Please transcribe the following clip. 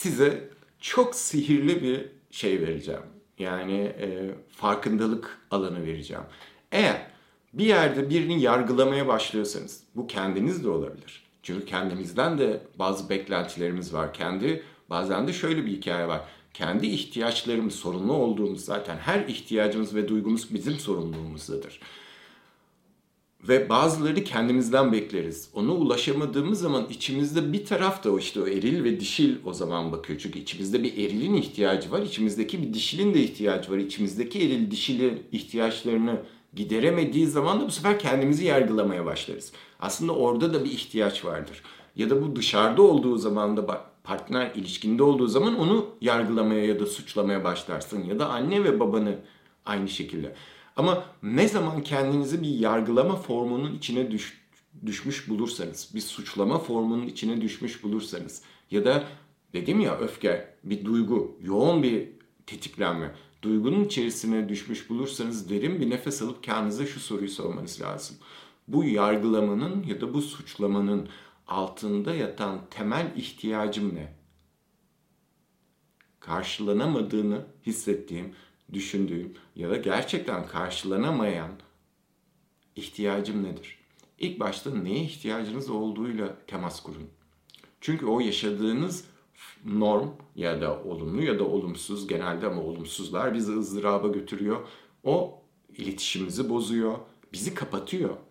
size çok sihirli bir şey vereceğim. Yani e, farkındalık alanı vereceğim. Eğer bir yerde birini yargılamaya başlıyorsanız, bu kendiniz de olabilir. Çünkü kendimizden de bazı beklentilerimiz var. Kendi bazen de şöyle bir hikaye var. Kendi ihtiyaçlarımız sorunlu olduğumuz zaten her ihtiyacımız ve duygumuz bizim sorumluluğumuzdadır. Ve bazıları kendimizden bekleriz. Ona ulaşamadığımız zaman içimizde bir taraf da işte o eril ve dişil o zaman bakıyor. Çünkü içimizde bir erilin ihtiyacı var. içimizdeki bir dişilin de ihtiyacı var. İçimizdeki eril dişili ihtiyaçlarını gideremediği zaman da bu sefer kendimizi yargılamaya başlarız. Aslında orada da bir ihtiyaç vardır. Ya da bu dışarıda olduğu zaman da partner ilişkinde olduğu zaman onu yargılamaya ya da suçlamaya başlarsın. Ya da anne ve babanı aynı şekilde. Ama ne zaman kendinizi bir yargılama formunun içine düş, düşmüş bulursanız, bir suçlama formunun içine düşmüş bulursanız ya da dedim ya öfke, bir duygu, yoğun bir tetiklenme, duygunun içerisine düşmüş bulursanız derin bir nefes alıp kendinize şu soruyu sormanız lazım. Bu yargılamanın ya da bu suçlamanın altında yatan temel ihtiyacım ne? Karşılanamadığını hissettiğim düşündüğüm ya da gerçekten karşılanamayan ihtiyacım nedir? İlk başta neye ihtiyacınız olduğuyla temas kurun. Çünkü o yaşadığınız norm ya da olumlu ya da olumsuz genelde ama olumsuzlar bizi ızdıraba götürüyor. O iletişimimizi bozuyor, bizi kapatıyor.